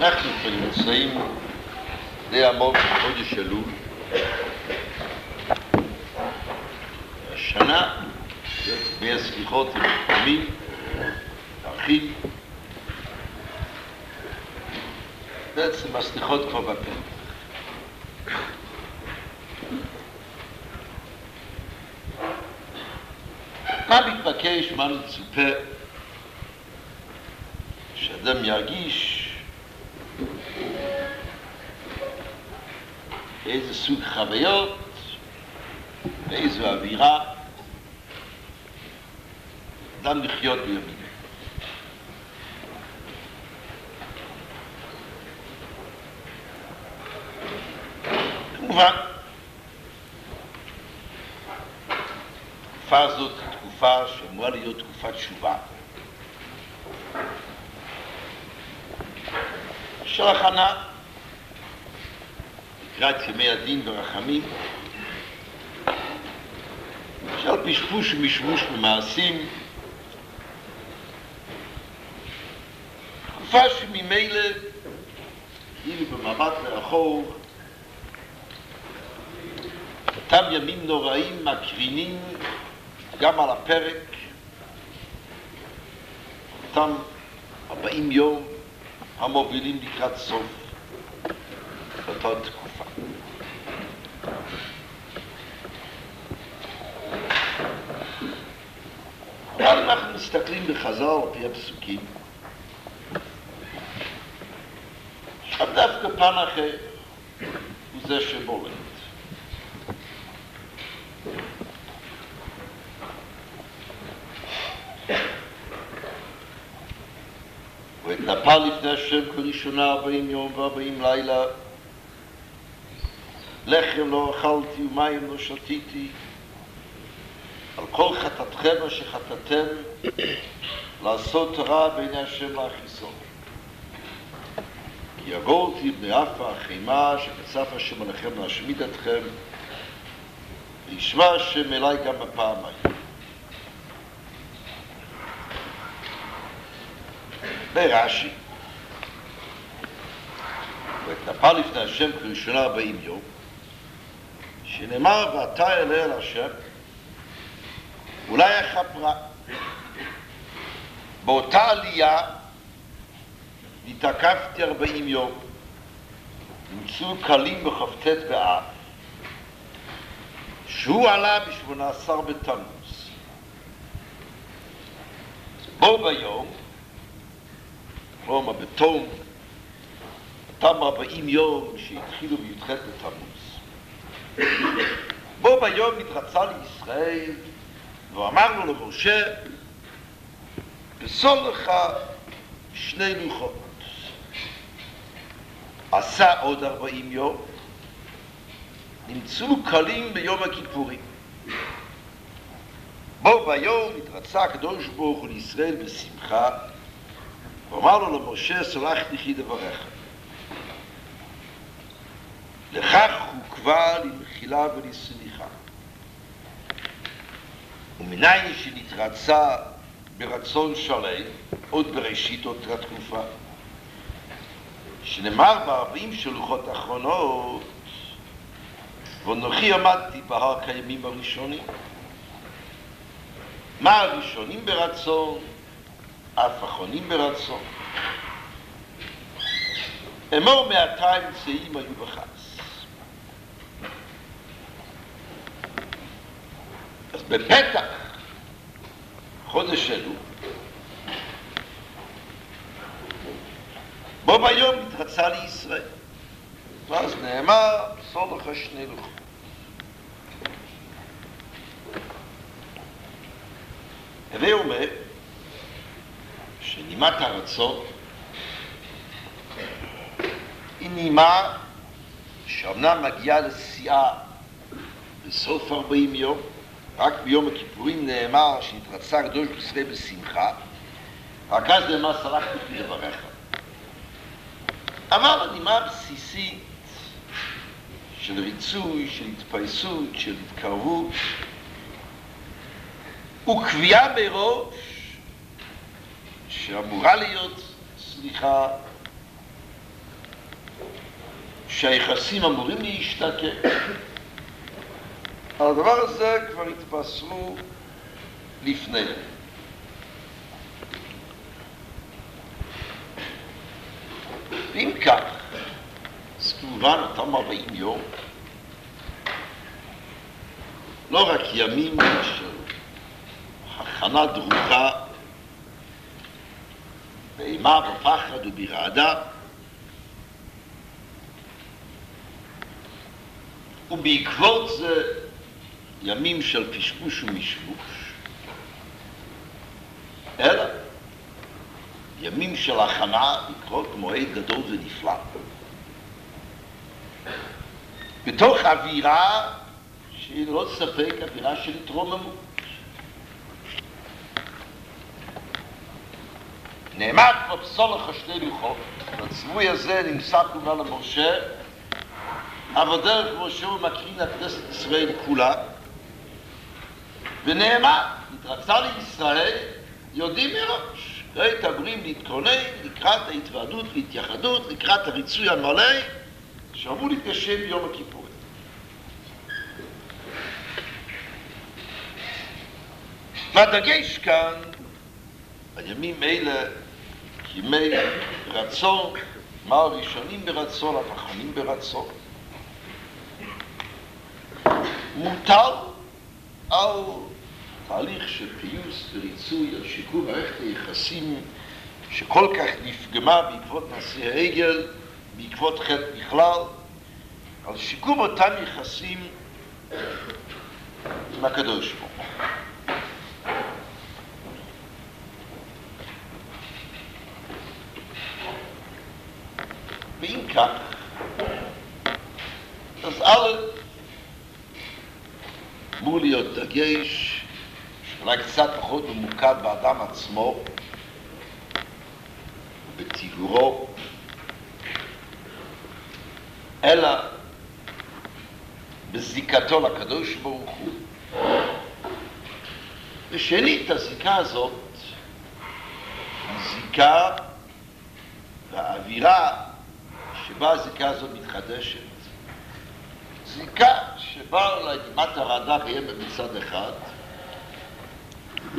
אנחנו כבר נמצאים די עמוק בחודש אלול. השנה, מהסליחות החכמים, האחים, בעצם הסליחות כבר בפרק. מה מתבקש, מה מצופה, שאדם ירגיש איזה סוג חוויות, באיזו אווירה, אדם לחיות בימים. כמובן, התקופה הזאת היא תקופה שאמורה להיות תקופת תשובה. של הכנה לקראת ימי הדין ורחמים, של פשפוש ומשמוש במעשים, תקופה שממילא, כאילו במבט לאחור, אותם ימים נוראים מקרינים גם על הפרק, אותם 40 יום המובילים לקראת סוף באותה תקופה. אבל אם מסתכלים בחז"ל פי הפסוקים, שם דווקא פן אחר הוא זה שבולט. והתנפל לפני השם כראשונה ארבעים יום וארבעים לילה. לחם לא אכלתי ומים לא שתיתי על כל חטאתכם אשר חטאתם לעשות רע בעיני השם להכיסו כי יגורתי באפה החימה שפצף השם עליכם להשמיד אתכם וישמע השם אליי גם בפעמיים. ברש"י, והתנפל לפני השם כראשונה ארבעים יום, שנאמר ואתה אעלה אל השם, אולי יכפרה. באותה עלייה נתעכבתי ארבעים יום, נמצאו קלים בכ"ט באב, שהוא עלה בשמונה עשר בתמוז. בו ביום רומא בתום, אותם ארבעים יום שהתחילו בי"ח בתמוז. בו ביום נתרצה לישראל ואמר לו למשה, פסול לך שני לוחות. עשה עוד ארבעים יום, נמצאו קלים ביום הכיפורים. בו ביום נתרצה הקדוש ברוך הוא לישראל בשמחה ואמר לו למשה, סלחתי כי דבריך. לכך הוא קבע למחילה ולסליחה. ומניין שנתרצה ברצון שלם, עוד בראשית אותה תקופה, שנאמר בארבעים שלוחות האחרונות, ואנוכי עמדתי בהר קיימים הראשונים. מה הראשונים ברצון? אף אחרונים ברצון. אמור מעתה אמצעים היו בחס. אז בפתח חודש אלו, בו ביום התרצה לישראל. ואז נאמר, פסול לך שני לוחות. הווה אומר, שנימת הרצון היא נימה שאומנם מגיעה לשיאה בסוף ארבעים יום, רק ביום הכיפורים נאמר שהתרצה הקדוש ברוך ישראל בשמחה, רק אז נאמר סלחתי כי לברך. אבל הנימה הבסיסית של ריצוי, של התפייסות, של התקרבות, וקביעה מראש שאמורה להיות סליחה שהיחסים אמורים להשתקם. על הדבר הזה כבר התפסרו לפני. ואם כך, אז כמובן אותם 40 יום, לא רק ימים של הכנה דרוכה באימה, בפחד וברעדה, ובעקבות זה ימים של פשפוש ומשבוש, אלא ימים של הכנה לקרות מועד גדול ונפלא. בתוך אווירה שהיא ללא ספק אווירה של התרוממות. נאמר כבר פסולח השתי לוחות, והצבוי הזה נמסר כמובן למשה, אבל דרך משה הוא מקרין לכנסת ישראל כולה, ונאמר, התרצה לישראל, יודעים מראש, ראית אמורים להתכונן לקראת ההתוועדות והתייחדות, לקראת הריצוי המלא, שאמור להתגשם ביום הכיפורים. והדגש כאן, הימים אלה, ימי רצון, מה הראשונים ברצון, החכמים ברצון. מוטל על תהליך של פיוס וריצוי, על שיקום מערכת היחסים שכל כך נפגמה בעקבות נשיא העגל, בעקבות חטא בכלל, על שיקום אותם יחסים עם הקדוש ברוך הוא. ואם כך, אז א', אמור להיות דגש, שאולי קצת פחות ממוקד באדם עצמו, בטיהורו, אלא בזיקתו לקדוש ברוך הוא. ושנית, הזיקה הזאת היא זיקה והאווירה שבה הזיקה הזאת מתחדשת. זיקה שבה לגימת הרעדה קיימת מצד אחד,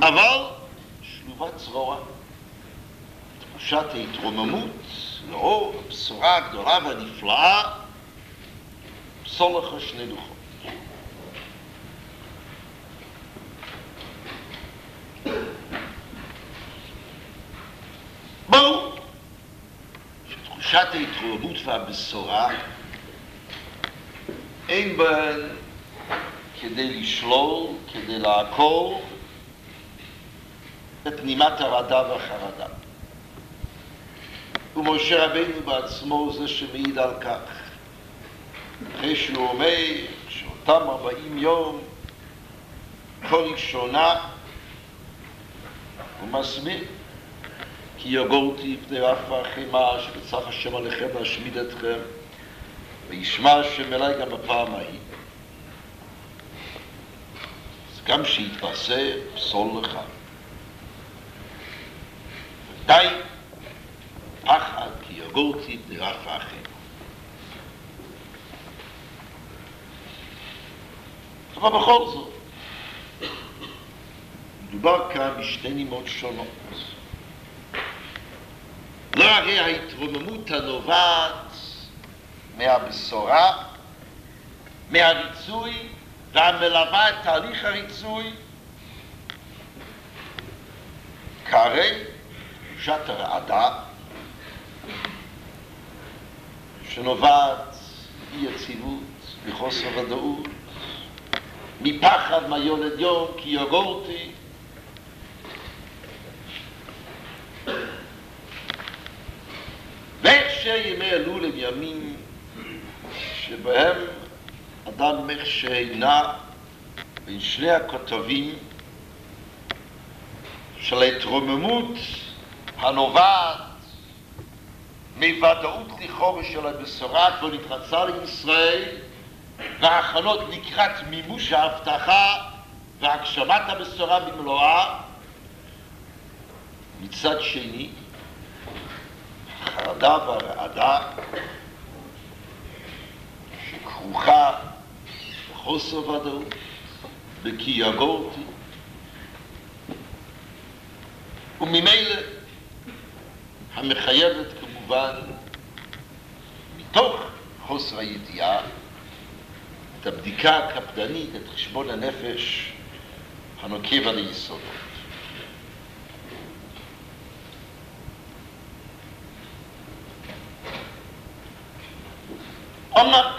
אבל שלובה צרורה. תחושת ההתרוממות לאור הבשורה הגדולה והנפלאה, סולח השני לוחות. בואו, שתחושת ההתרוממות והבשורה אין בהן כדי לשלול, כדי לעקור את נימת הרעדה והחרדה. ומשה רבינו בעצמו זה שמעיד על כך. אחרי שהוא אומר שאותם ארבעים יום, כל ראשונה, הוא מסביר כי יגורתי פני רף והחימה שבצח השם עליכם להשמיד אתכם וישמע השם אליי גם בפעם ההיא. אז גם שיתבשר פסול לך. די פחד כי יגורתי פני רף והחימה. אבל בכל זאת, מדובר כאן בשתי נימות שונות. לא הרי ההתרוממות הנובעת מהבשורה, מהריצוי והמלווה את תהליך הריצוי, כהרי תחושת הרעדה שנובעת אי יציבות, מחוסר ודאות, מפחד מה יולד יום כי יגורתי שימי אלול הם ימים שבהם אדם איך שהינה בין שני הכותבים של ההתרוממות הנובעת מוודאות לכאורה של הבשורה כבר נתרצה לישראל וההכנות לקראת מימוש ההבטחה והגשמת הבשורה במלואה. מצד שני החרדה והרעדה כרוכה בחוסר ודאות, בכי יגורתי, וממילא המחייבת כמובן מתוך חוסר הידיעה את הבדיקה הקפדנית, את חשבון הנפש הנוקב על היסודות. אמר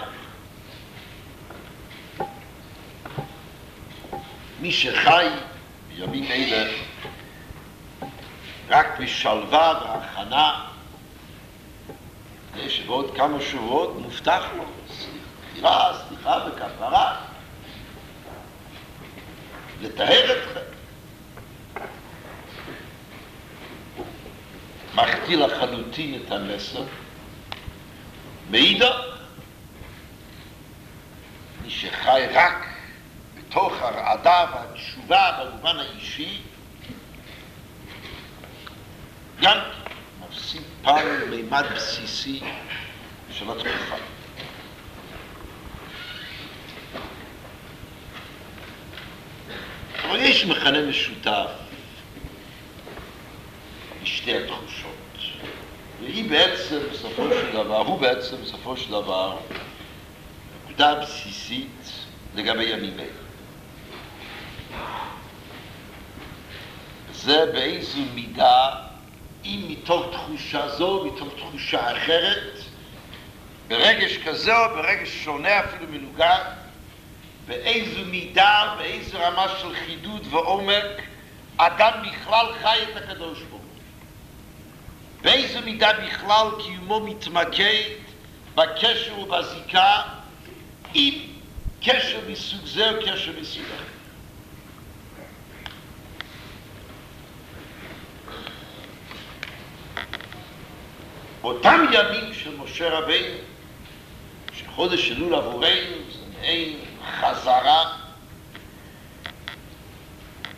מי שחי בימים אלה רק בשלווה והכנה, יש בעוד כמה שבועות מובטח לו סליחה, סליחה וכפרה, לטהר אתכם. מחטיא לחלוטין את המסר. מאידך, מי שחי רק בתוך הרעדה והתשובה במובן האישי, גם פעם מימד בסיסי של התקופה. אבל יש מכנה משותף בשתי התחושות. והיא בעצם, בסופו של דבר, הוא בעצם, בסופו של דבר, נקודה בסיסית לגבי ימים אלה. זה באיזו מידה, אם מתוך תחושה זו, מתוך תחושה אחרת, ברגש כזה או ברגש שונה, אפילו מנוגד, באיזו מידה, באיזו רמה של חידוד ועומק, אדם בכלל חי את הקדוש ברוך הוא. באיזו מידה בכלל קיומו מתמקד בקשר ובזיקה עם קשר מסוג זה או קשר מסוג אחר. באותם ימים של משה רבינו, שחודש אלול עבורנו זה מעין חזרה,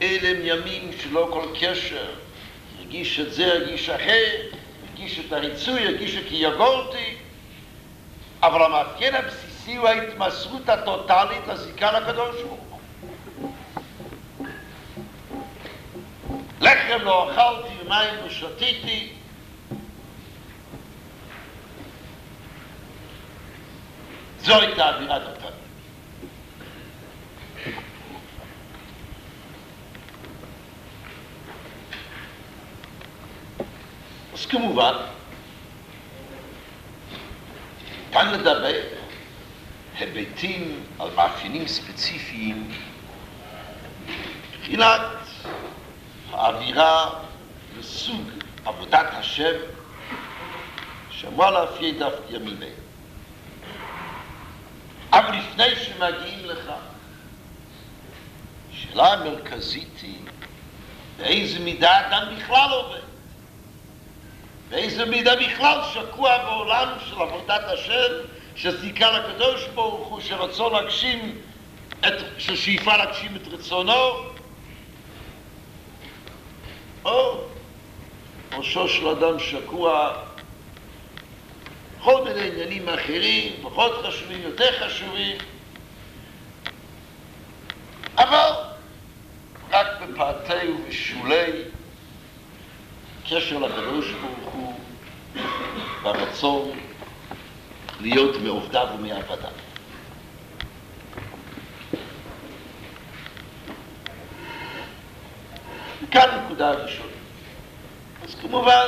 אלה הם ימים שלא כל קשר, הרגיש את זה, הרגיש אחר, הרגיש את הריצוי, הרגיש כי יגורתי, אבל המאפיין הבסיסי הוא ההתמסרות הטוטלית לזיקה לקדוש ברוך. לחם לא אכלתי ומים לא שתיתי, זו הייתה אווירת הפנים. אז כמובן, כאן לדבר היבטים על מאפיינים ספציפיים מבחינת האווירה וסוג עבודת השם שאמרה לאפיין דווקא ימים אלה. אבל לפני שמגיעים לכך, השאלה המרכזית היא באיזה מידה אדם בכלל עובד, באיזה מידה בכלל שקוע בעולם של עבודת השם, שזיקה לקדוש ברוך הוא, שרצון להגשים, את, ששאיפה להגשים את רצונו, או ראשו של אדם שקוע כל מיני עניינים אחרים, פחות חשובים, יותר חשובים, אבל רק בפאתי ובשולי קשר לקדוש ברוך הוא ברצון להיות מעובדיו ומעבדיו. כאן נקודה ראשונה. אז כמובן,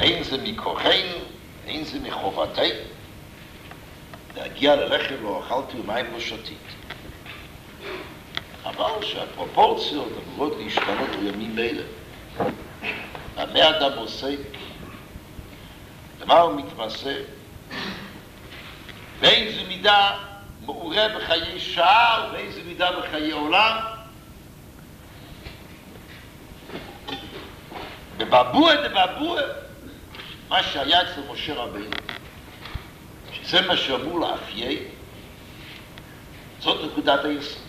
אין זה מכוחנו, אין זה מחובתנו, להגיע ללחם לא אכלתי ומים לא שתיתי. אבל שהפרופורציות אמורות להשתנות בימים אלה. במה אדם עוסק? למה הוא מתמסה? באיזו מידה מעורה בחיי שעה ובאיזו מידה בחיי עולם? בבבוע דבבוע מה שהיה אצל משה רבינו, שזה מה שאמור לאפיין, זאת נקודת היסוד.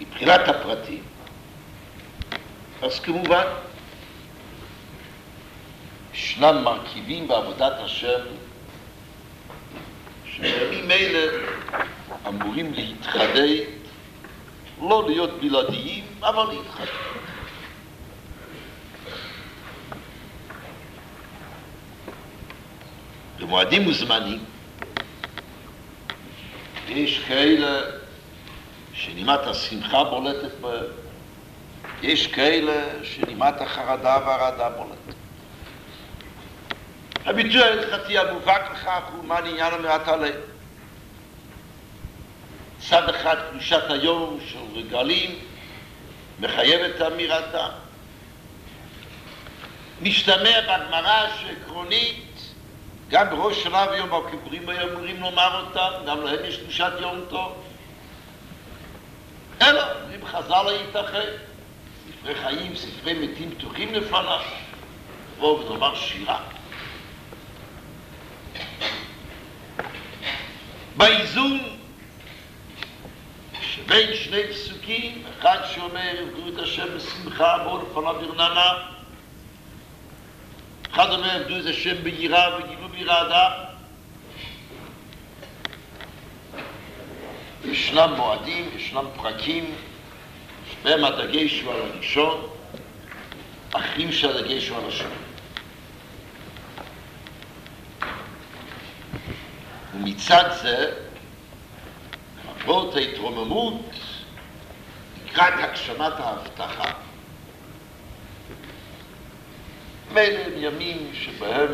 מבחינת הפרטים, אז כמובן, ישנם מרכיבים בעבודת השם שבימים אלה אמורים להתחדד, לא להיות בלעדיים, אבל להתחדד. במועדים וזמנים יש כאלה שנימת השמחה בולטת בהם, יש כאלה שנימת החרדה והרעדה בולטת. הביטוי ההלכתי המובהק לכך הוא מה לעניין אמירת הלב. צד אחד קדושת היום של רגלים מחייב את אמירתה. משתמע בגמרא שעקרונית גם בראש שנה ויום הכיפורים היו אמורים לומר אותם, גם להם יש קדושת יום טוב. אלא, אם חז"ל הייתכן, ספרי חיים, ספרי מתים פתוחים לפניו, לבוא ולומר שירה. באיזון שבין שני פסוקים, אחד שאומר, עבדו את השם בשמחה, בואו לפניו ברננה, אחד אומר, עבדו את השם ביראה וגילו ביראה ישנם מועדים, ישנם פרקים, שבהם הדגש הוא על הראשון, אחרים שהדגש הוא על השני. ומצד זה, למרות ההתרוממות לקראת הגשמת ההבטחה, מילא הם ימים שבהם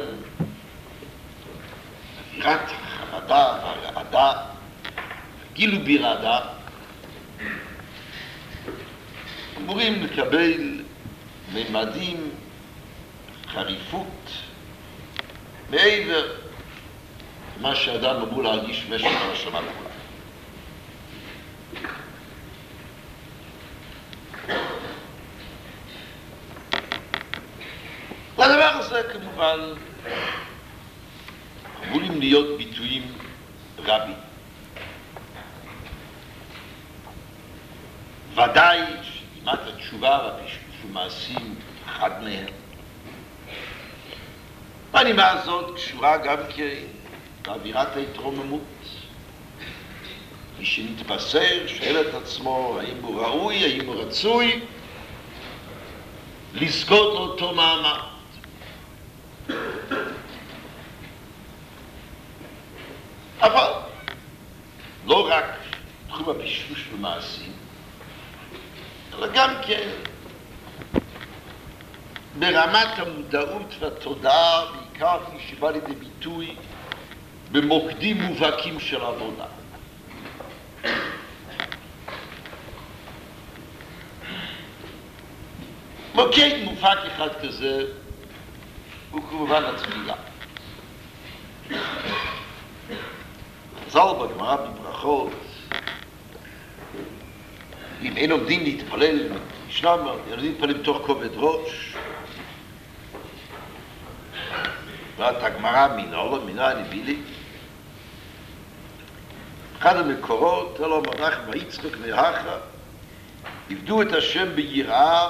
אווירת החרדה והרעדה, גילו ברעדה, אמורים לקבל ממדים, חריפות, מעבר למה שאדם אמור להרגיש במשך הנשמה כולה. לדבר כמובן אמורים להיות ביטויים רבים. ודאי שכמעט התשובה ומעשים אחד מהם. והנימה הזאת קשורה גם כן באווירת ההתרוממות. מי שמתבשר שואל את עצמו האם הוא ראוי, האם הוא רצוי, לזכות לאותו מעמד. אבל לא רק תחום הפשפוש במעשים, אלא גם כן ברמת המודעות והתודעה, בעיקר כפי שבא לידי ביטוי במוקדים מובהקים של עבודה. מוקד מובהק אחד כזה הוא כמובן התפילה. חז"ל בגמרא בברכות, אם אין עומדים להתפלל, ישנם, ילדים להתפלל בתוך כובד ראש, ואת הגמרא מינולו, מינה הנביא לי, אחד המקורות, אלו מרח ויצחק מהכה, עבדו את השם ביראה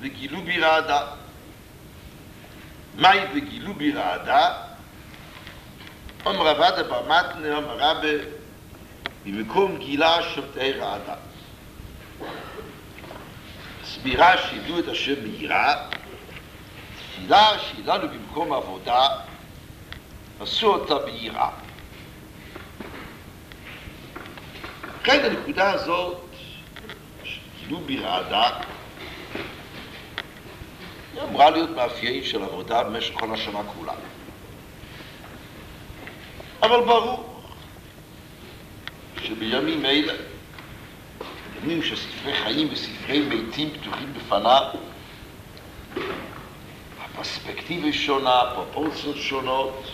וגילו ביראה מהי וגילו ברעדה? אומר בר מתנה, אומר רבה, במקום גילה שבתי רעדה. סבירה שידעו את השם ביראה, תפילה שהיא לנו במקום עבודה, עשו אותה ביראה. כן, הנקודה הזאת, שגילו ברעדה, היא אמורה להיות מאפיין של עבודה במשך כל השנה כולה. אבל ברור שבימים אלה, ימים שספרי חיים וספרי מתים פתוחים בפניו, הפרספקטיבה שונה, הפרופורציות שונות.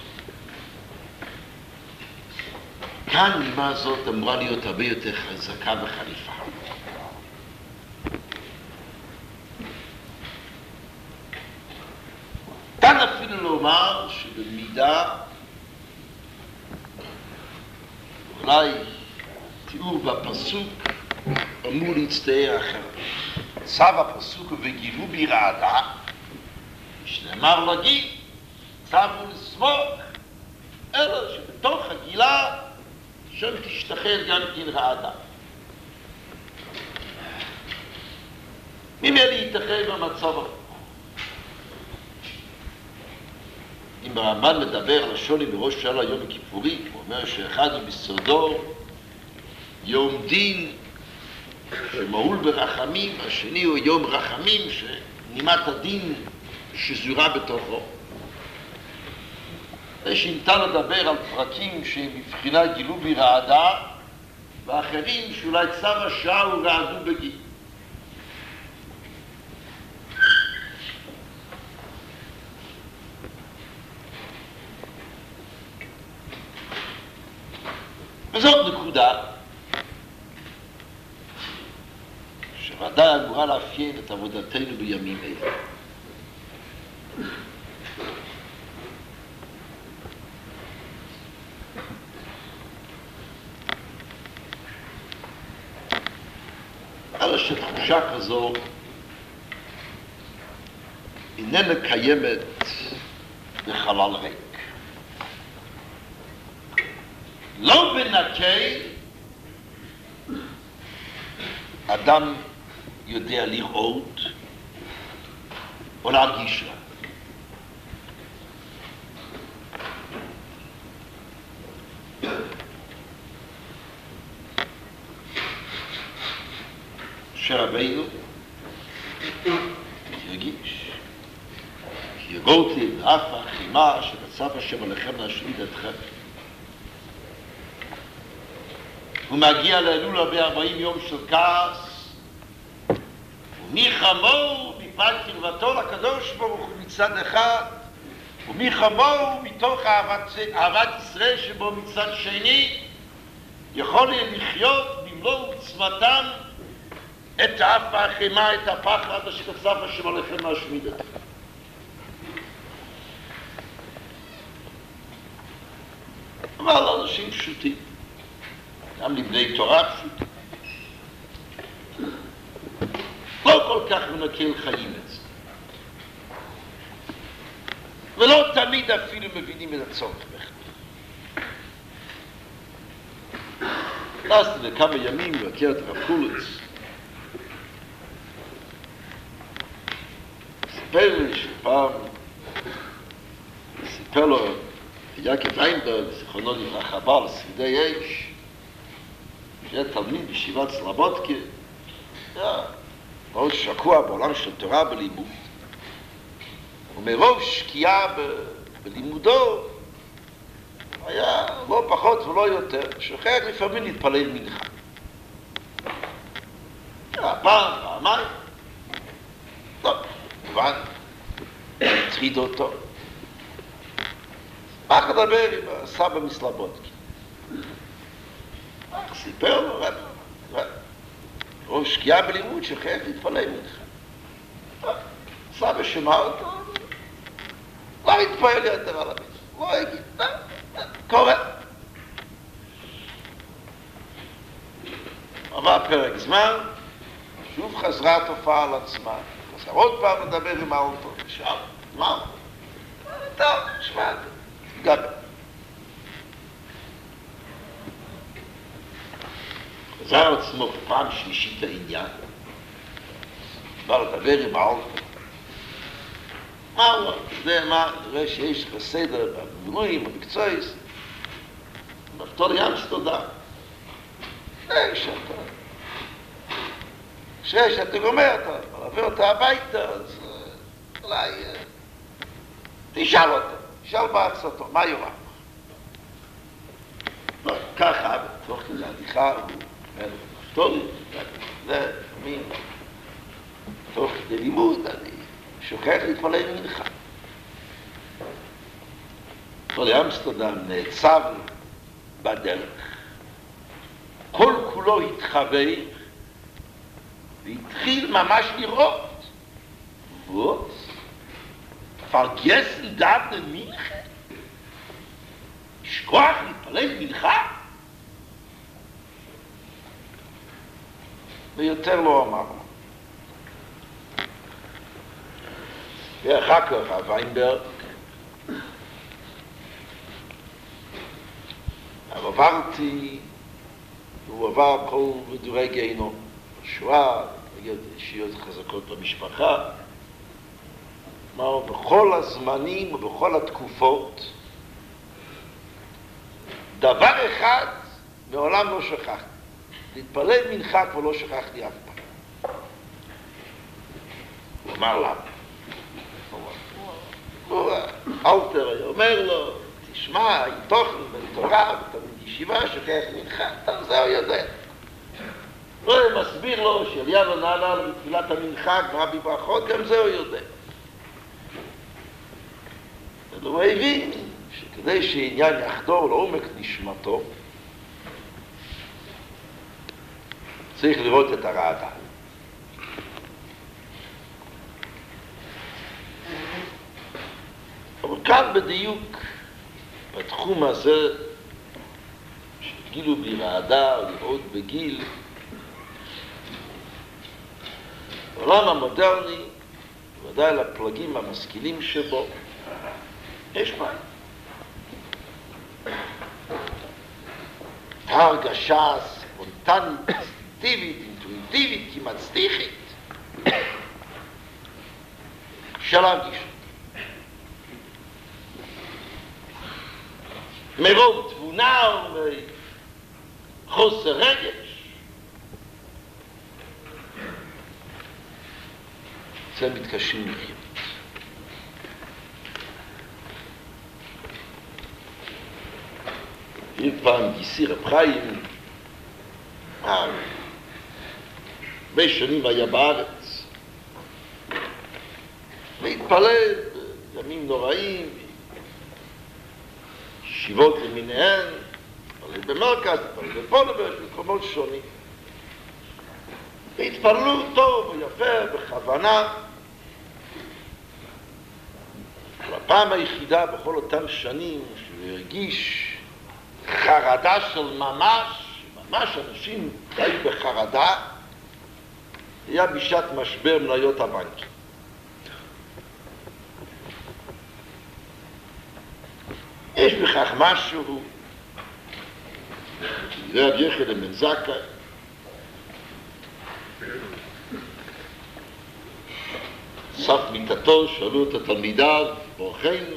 כאן נימה זאת אמורה להיות הרבה יותר חזקה וחריפה. כאן אפילו לומר שבמידה, אולי תיאור בפסוק, אמור להצטער אחר. צו הפסוק וגילו בי רעדה, שנאמר להגיד, צו הוא לסמוך, אלא שבתוך הגילה שם תשתחרר גם כן רעדה. ממילא ייתכן במצב ההוא. אם הרמב"ן מדבר על השוני בראש שעה יום הכיפורי, הוא אומר שאחד הוא מסודו יום דין שמהול ברחמים, השני הוא יום רחמים שנימת הדין שזורה בתוכו. ושניתן לדבר על פרקים שהם מבחינה גילו ברעדה ואחרים שאולי צו השעה הוא רעדו בגיל. וזאת נקודה שוודאי אמורה לאפיין את עבודתנו בימים אלה. אלא שתחושה כזו איננה קיימת בחלל ריק. לא בנקי אדם יודע לראות או להרגיש לה. שרבינו ירגיש כי יגורתי באף החימה שרצה השם עליכם להשמיד אתכם. הוא מגיע לאלולה בארבעים יום של כעס, ומי חמור מפת קרבתו לקדוש ברוך הוא מצד אחד, ומי חמור מתוך אהבת, אהבת ישראל שבו מצד שני, יכול לחיות במלוא עוצמתם את האף האחימה, את הפחד אשר כסף השם עליכם להשמיד אתכם. אבל אנשים פשוטים. גם לבני תורה פשוט. לא כל כך מנקל חיים את זה. ולא תמיד אפילו מבינים את הצורך בכלל. נכנסתי לכמה ימים לבקר את הרב קולץ. לי שפעם סיפר לו יעקב איינברג, זיכרונו לברכה, בעל שרידי אש, שהיה תלמיד בישיבת סלבודקה, מאוד שקוע בעולם של תורה בלימוד. ומרוב שקיעה בלימודו, היה לא פחות ולא יותר, שוכח לפעמים להתפלל מנחה. פעם, פעמיים, טוב, כמובן, הטריד אותו. רק לדבר עם הסבא מסלבודקי. סיפר לו, הוא שקיעה בלימוד שוכח להתפלל מנחה. סבא שמע אותו, לא התפעל יותר על המצווה, לא יגיד, קורה. עבר פרק זמן, שוב חזרה התופעה על עצמה, חזר עוד פעם לדבר עם האוטו, ושאל, מה? טוב, שמע, דבר. חזר עצמו פעם שלישית לעניין, בא לדבר עם האוטו. מה הוא, זה מה, נראה שיש לך סדר במילואים, במקצועיס, בפתור ים שתודה. זה שאתה, כשאתה גומר, אתה מעביר אותה הביתה, אז אולי תשאל אותה, תשאל בעצתו, מה יאמר? ככה, בתוך כזה הליכה, הוא אומר, פתורי, זה מין, תוך כדי לימוד, אני שוכח להתפלל מנחה. פתורי אמסטרדם נעצר בדרך. כל כולו התחווה והתחיל ממש לראות. וואס? פרגסן דעת מנחה? לשכוח להתפלל מנחה? ויותר לא אמר לו. ואחר כך הוויינברג, אבל עברתי, הוא עבר כל מדורי גיהנום, שואה, נגיד אישיות חזקות במשפחה, אמר, בכל הזמנים ובכל התקופות, דבר אחד מעולם לא שכחתי. להתפלל מנחה כבר לא שכחתי אף פעם. הוא אמר למה? אלתר היה אומר לו, תשמע, עם תוכן בתורה, ותלמיד ישיבה, שכח מנחה, אתה זה הוא יודע. מסביר לו שאליהו נענה לתפילת המנחה, גמרא בברכות, גם זה הוא יודע. הוא הבין שכדי שעניין יחדור לעומק נשמתו, צריך לראות את הרעדה. אבל כאן בדיוק, בתחום הזה, שגילו בי רעדה, לראות בגיל, בעולם המודרני, ודאי לפלגים המשכילים שבו, יש בעיה. ההרגשה הספונטנית, אינסטינקטיבית, אינטואיטיבית, כמעט סטיחית, של להרגיש. מרוב תבונה ומחוסר רגש. זה מתקשים לחיות. אם פעם גיסי רב חיים, הרבה שנים היה בארץ, והתפלל בימים נוראים, ישיבות למיניהן, התפלל במרכז, התפלל בפולובר, במקומות שונים. והתפללו טוב ויפה, בכוונה. הפעם היחידה בכל אותם שנים שהוא הרגיש חרדה של ממש, ממש אנשים היו בחרדה, היה בשעת משבר מניות הבנקים. יש בכך משהו, רב יחד בן זכאי, סף מיטתו, שאלו את התלמידיו, ברכנו,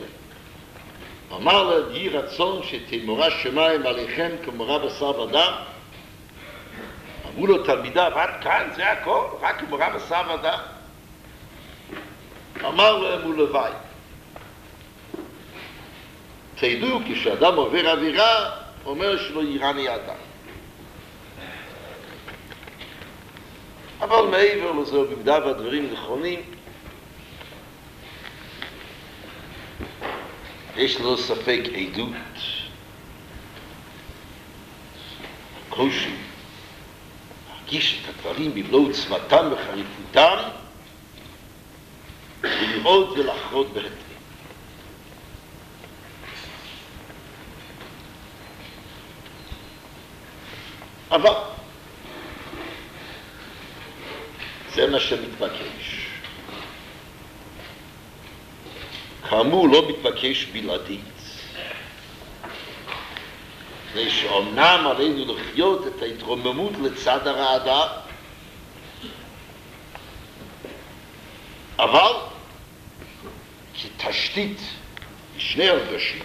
אמר לה, יהי רצון שתמורה שמיים עליכם כמורה בשר ודם. אמרו לו תלמידיו, עד כאן זה הכל, רק כמורה בשר ודם. אמר להם, ולוואי. תדעו, כשאדם עובר אווירה, אומר שלא יירני אדם. אבל מעבר לזה, במידה והדברים נכונים, יש לו ספק עדות, קושי, להרגיש את הדברים במלוא עוצמתם וחריפותם, ולראות ולחרות בהתאם. אבל זה מה שמתבקש. כאמור לא מתבקש בלעדית. מפני שאומנם עלינו לחיות את ההתרוממות לצד הרעדה, אבל כתשתית בשני הרגשים,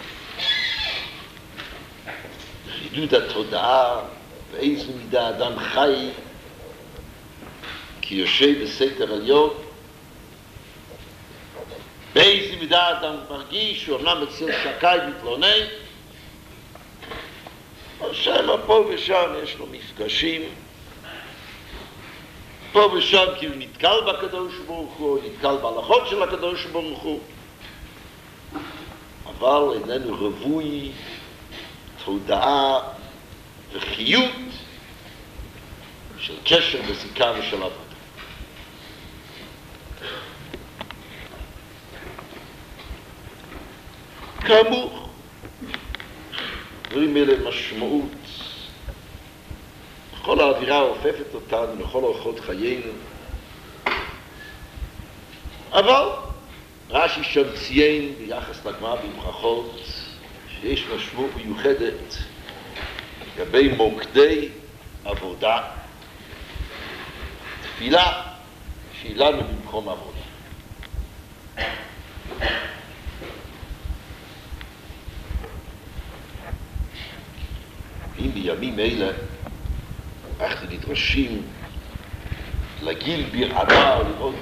חידוד התודעה באיזו מידה אדם חי כי יושב בסתר עליון באיזה מידה אדם מרגיש שהוא אמנם אצל שקאי מתלונן, אבל שם פה ושם יש לו מפגשים, פה ושם כאילו נתקל בקדוש ברוך הוא, נתקל בהלכות של הקדוש ברוך הוא, אבל איננו רווי תודעה וחיות של קשר וזיקה ושל עבודה. כאמור, דברים אלה משמעות כל האווירה אופפת אותנו לכל אורחות חיינו. אבל רש"י שם ציין ביחס לגמרא במחחות שיש משמעות מיוחדת לגבי מוקדי עבודה, תפילה שהיא לנו במקום עבודה. אם בימים אלה אנחנו נדרשים לגיל ברעדה לראות